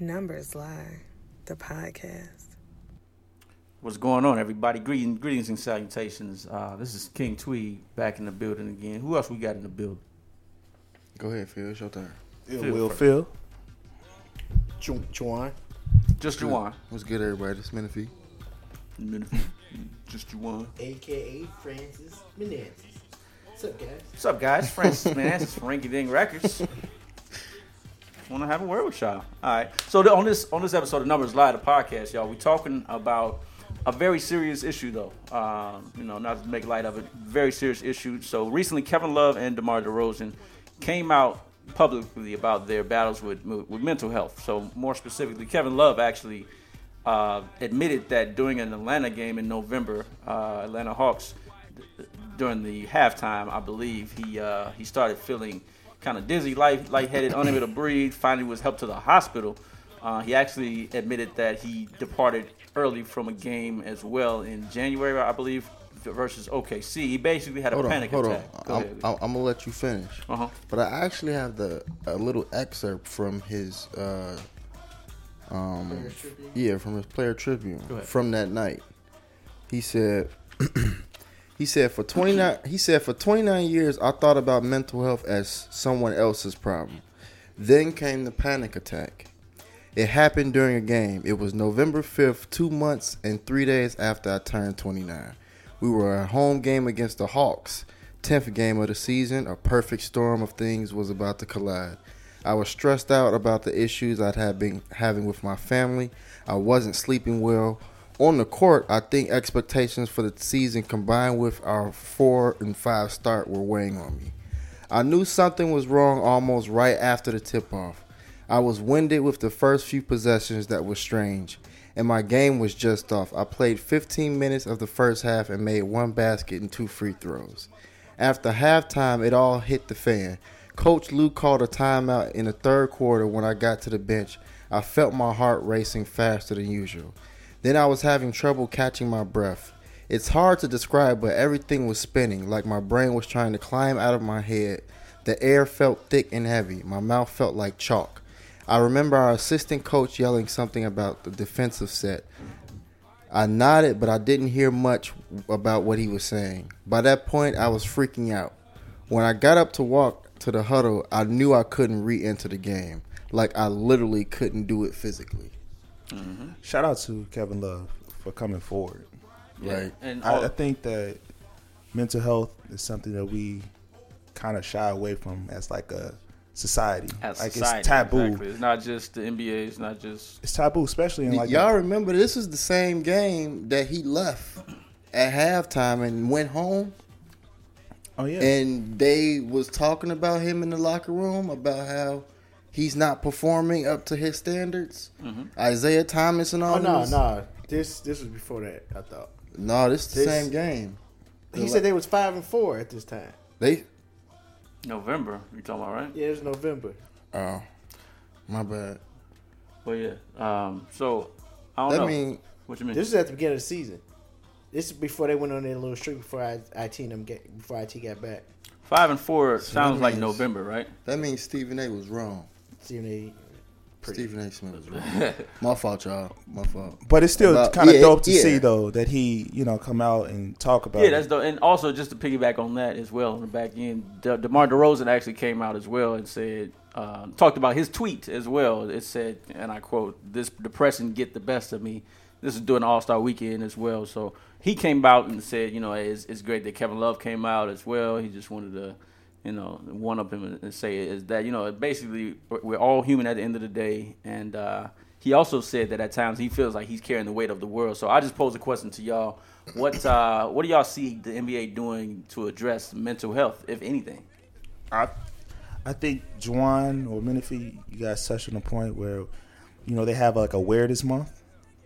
Numbers Lie, the podcast. What's going on, everybody? Greetings, greetings and salutations. Uh, this is King Tweed back in the building again. Who else we got in the building? Go ahead, Phil. It's your turn. It Phil will first. Phil. Ju- Juwan. Just Juwan. What's good, everybody? It's Menifee. Just Juwan. aka Francis Menendez. What's up, guys? What's up, guys? Francis Manassis from Rinky Ding Records. Want to have a word with y'all? All right. So the, on this on this episode of Numbers Lie, the podcast, y'all, we talking about a very serious issue, though. Um, you know, not to make light of it, very serious issue. So recently, Kevin Love and DeMar DeRozan came out publicly about their battles with with mental health. So more specifically, Kevin Love actually uh, admitted that during an Atlanta game in November, uh, Atlanta Hawks, during the halftime, I believe he uh, he started feeling kind of dizzy, light lightheaded, unable to breathe. Finally, was helped to the hospital. Uh, he actually admitted that he departed early from a game as well in January, I believe, versus OKC. He basically had a Hold on, panic hold on. Go I'm, ahead. I'm, I'm gonna let you finish. Uh-huh. But I actually have the a little excerpt from his, uh, um, yeah, from his player tribune from that night. He said, he said for 29, he said for 29 years I thought about mental health as someone else's problem. Then came the panic attack. It happened during a game. It was November 5th, two months and three days after I turned 29. We were at a home game against the Hawks. 10th game of the season, a perfect storm of things was about to collide. I was stressed out about the issues I'd been having with my family. I wasn't sleeping well. On the court, I think expectations for the season combined with our 4 and 5 start were weighing on me. I knew something was wrong almost right after the tip off. I was winded with the first few possessions that was strange, and my game was just off. I played 15 minutes of the first half and made one basket and two free throws. After halftime, it all hit the fan. Coach Lue called a timeout in the third quarter when I got to the bench. I felt my heart racing faster than usual. Then I was having trouble catching my breath. It's hard to describe, but everything was spinning, like my brain was trying to climb out of my head. The air felt thick and heavy. My mouth felt like chalk. I remember our assistant coach yelling something about the defensive set. I nodded, but I didn't hear much about what he was saying. By that point, I was freaking out. When I got up to walk to the huddle, I knew I couldn't re enter the game. Like I literally couldn't do it physically. Mm-hmm. Shout out to Kevin Love for coming forward. Yeah. right. And I, all- I think that mental health is something that we kind of shy away from as like a society. as like society, it's taboo. exactly. It's not just the NBA. It's not just It's taboo, especially in like Y'all remember this is the same game that he left at halftime and went home oh yeah, and they was talking about him in the locker room about how he's not performing up to his standards. Isaiah Thomas and all Oh no, these- no. This this was before that. I thought No, this is the This- same game. he said they was five and four at this time. They November. You talking about right? Yeah, it was November. oh my bad. Well, yeah. Um. So I don't That know. mean what you mean? This is at the beginning of the season. This is before they went on their little streak before I, IT and them get before IT got back. Five and four sounds that like November, right? that means Stephen A was wrong. See when they pretty. Stephen A Smith was wrong. my fault, y'all. My fault. but it's still About- kind of yeah, dope to yeah. see though that he you know come out and talk about. Yeah, it. that's the and also just to piggyback on that as well on the back end, De- DeMar DeRozan actually came out as well and said uh, talked about his tweet as well. It said, and I quote, "This depression get the best of me." This is during All Star Weekend as well, so he came out and said, you know, it's, it's great that Kevin Love came out as well. He just wanted to, you know, one up him and- and say is that you know basically we're all human at the end of the day, and uh, he also said that at times he feels like he's carrying the weight of the world. So I just posed a question to y'all: What uh, what do y'all see the NBA doing to address mental health, if anything? I, I think Juwan or Menifee, you guys touched on a point where, you know, they have like a awareness month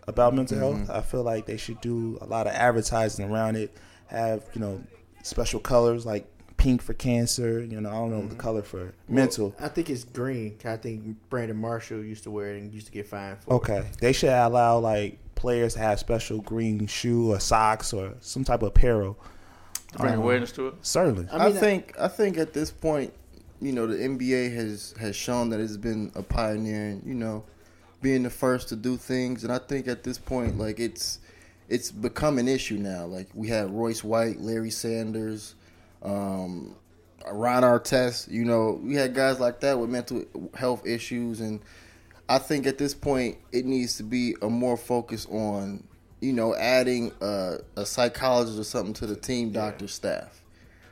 about mental health. I feel like they should do a lot of advertising around it. Have you know special colors like pink for cancer. You know, I don't know the color for mental. I think it's green. I think Brandon Marshall used to wear it and used to get fined for. it. Okay, they should allow like players to have special green shoe or socks or some type of apparel. To bring Um, awareness to it. Certainly. I, mean, think I think at this point, you know, the NBA has has shown that it's been a pioneer And, you know, being the first to do things, and I think at this point, like it's it's become an issue now. Like we had Royce White, Larry Sanders, um, Ron Artest. You know, we had guys like that with mental health issues, and I think at this point it needs to be a more focus on you know adding a, a psychologist or something to the team doctor staff.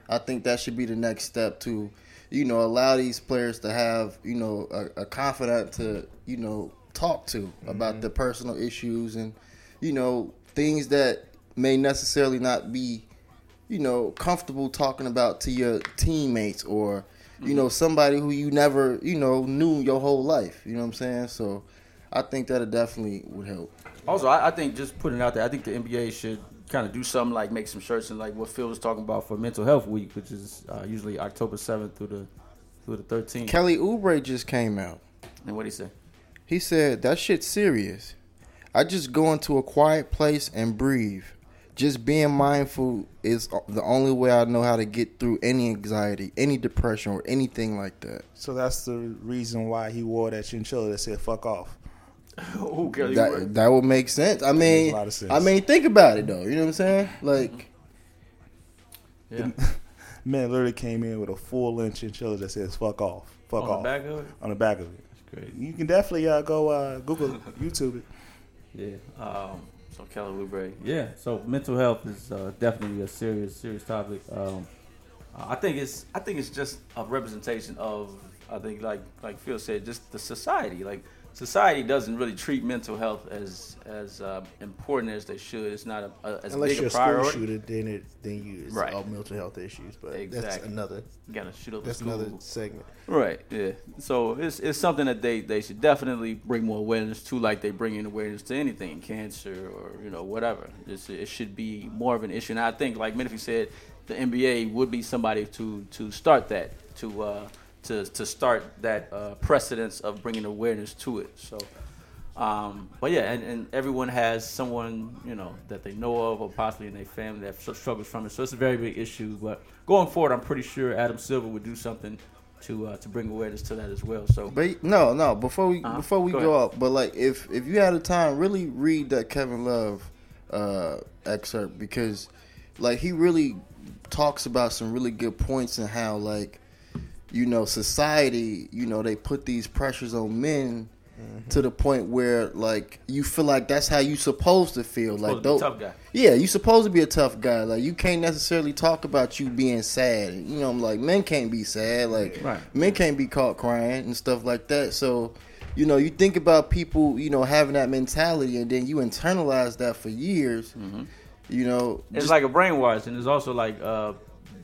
I think that should be the next step to you know allow these players to have you know a, a confidant to you know talk to about the personal issues and you know things that may necessarily not be you know comfortable talking about to your teammates or you know somebody who you never you know knew your whole life you know what i'm saying? So i think that definitely would help. Also, I, I think just putting it out there, I think the NBA should kind of do something like make some shirts and like what Phil was talking about for Mental Health Week, which is uh, usually October seventh through the through the thirteenth. kelly oubre just came out. And what do you say? he said that shit's serious. I just go into a quiet place and breathe just being mindful is the only way i know how to get through any anxiety any depression or anything like that So that's the reason why he wore that chinchilla that said "fuck off." Who Kelly that Oubre? that would make sense. I mean, a lot of sense. I mean, think about it though. You know what I'm saying? Like, Yeah. Man literally came in with a full length chinchilla that says "fuck off." Fuck On off the back of it. on the back of it. That's crazy. You can definitely uh, go uh, Google YouTube it. Yeah. Um, so Kelly Oubre. Yeah. So mental health is uh, definitely a serious, serious topic. Um, I think it's, I think it's just a representation of, I think like, like Phil said, just the society. Like society doesn't really treat mental health as, as uh, important as they should. It's not a, a as Unless big you're a a school shooter, then it then you it's Right. all mental health issues. But that's another You gotta shoot up that's another segment. Right. Yeah. So it's it's something that they, they should definitely bring more awareness to, like they bring in awareness to anything, cancer or you know whatever. It's, it should be more of an issue. And I think, like Menifee said, the NBA would be somebody to to start that to uh, to to start that uh, precedence of bringing awareness to it. So. Um, but yeah, and, and everyone has someone you know that they know of, or possibly in their family that struggles from it. So it's a very big issue. But going forward, I'm pretty sure Adam Silver would do something to uh, to bring awareness to that as well. So but no, no. Before we Uh-huh. before we Go go, up, but like if if you had the time, really read that Kevin Love uh, excerpt because like he really talks about some really good points and how like you know society, you know they put these pressures on men. To the point where like you feel like that's how you supposed to feel, like supposed to be a those, tough guy. Yeah, you supposed to be a tough guy. Like you can't necessarily talk about you being sad. You know, I'm like men can't be sad. Like Right. men can't be caught crying and stuff like that. So, you know, you think about people, you know, having that mentality, and then you internalize that for years. You know, it's just- like a brainwash, and it's also like uh,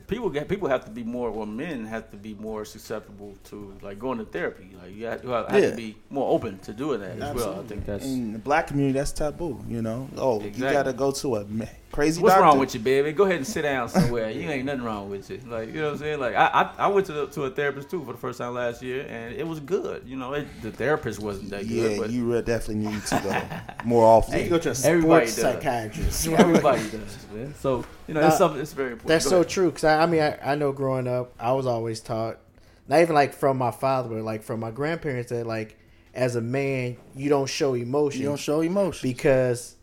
people get people have to be more, or men have to be more susceptible to like going to therapy. Like you have, you have Yeah. to be more open to doing that as well. I think that's In the black community, that's taboo. You know, oh, you got to go to a crazy. What's doctor. wrong with you, baby? Go ahead and sit down somewhere. you ain't nothing wrong with you. Like you know what I'm saying? Like I I, I went to the, to a therapist too for the first time last year, and it was good. You know, it, the therapist wasn't that Yeah, good, but you re- definitely need to go more often. You go to a everybody sports does. psychiatrist. everybody does, man. So you know, it's Uh, something. It's very important. That's Go so ahead. true. Cause I, I mean, I, I know growing up, I was always taught, not even like from my father, but like from my grandparents, that like as a man, you don't show emotion you don't show emotion. because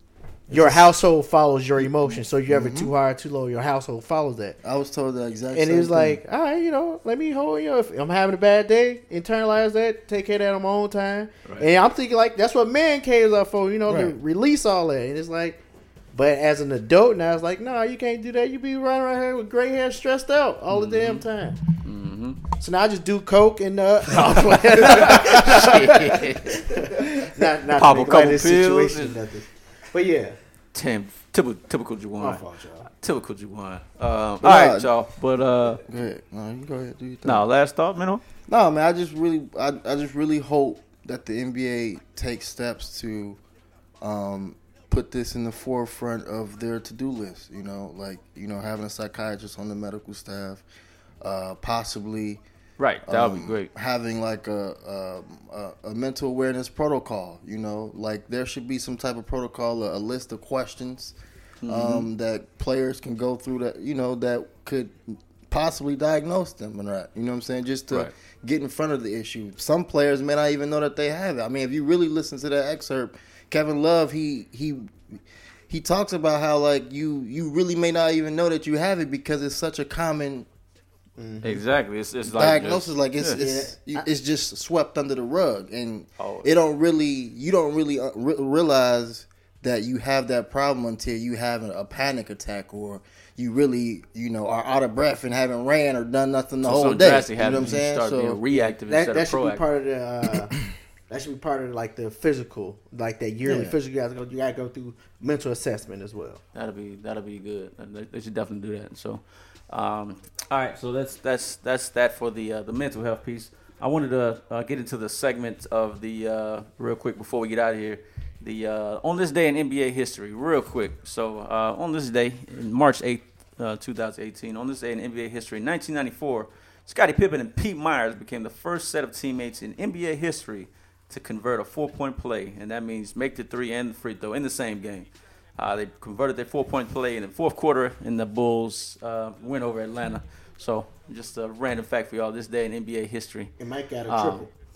your household follows your emotion. So you ever Mm-hmm. too high, too low, your household follows that. I was told that exact. And same it was thing. like, all right, you know, let me hold you. know, If I'm having a bad day, internalize that, take care of that on my own time. Right. And I'm thinking like that's what man caves are for, you know, to release all that. And it's like, but as an adult now, it's like, no, you can't do that. You be running around here with gray hair, stressed out all the damn time. Mm-hmm. So now I just do coke and uh, not not Pop to a couple pills situation, and- nothing. But yeah, Tim, typical, typical my Juwan. fault, y'all. Typical Juwan. Um, all Nah. right, y'all. But uh, Go ahead. No, you go ahead. Do your thing. no, last thought, man. No, man. I just really, I, I just really hope that the NBA takes steps to um, put this in the forefront of their to-do list. You know, like you know, having a psychiatrist on the medical staff, uh, possibly Right, that would be um, great. Having like a, a a a mental awareness protocol. You know, like there should be some type of protocol, a, a list of questions Mm-hmm. um, that players can go through that you know that could possibly diagnose them or not. You know what I'm saying? Just to Right. get in front of the issue. Some players may not even know that they have it. I mean, if you really listen to that excerpt, Kevin Love, he he he talks about how like you you really may not even know that you have it because it's such a common Exactly. It's, it's like diagnosis. just- like it's yeah. it's it's just swept under the rug, and Oh. it don't really you don't really uh, re- realize that you have that problem until you have a, a panic attack or you really you know are out of breath and haven't ran or done nothing the So whole day. You know what I'm saying? start So being reactive that, instead that of should proactive. be part of the. Uh, that should be part of like the physical, like that yearly Yeah. physical. You gotta go. You gotta go through mental assessment as well. That'll be that'll be good. They- should definitely do that. So, um, all right. So that's that's that's that for the uh, the mental health piece. I wanted to uh, get into the segment of the uh, real quick before we get out of here. The uh, on this day in NBA history, real quick. So uh, on this day, in March eighth, uh, two thousand eighteen, on this day in NBA history, nineteen ninety four, Scottie Pippen and Pete Myers became the first set of teammates in NBA history to convert a four point play, and that means make the three and the free throw in the same game. Uh, they converted their four point play in the fourth quarter, and the Bulls uh, win over Atlanta. So, just a random fact for y'all this day in NBA history. And Mike got a Um, triple.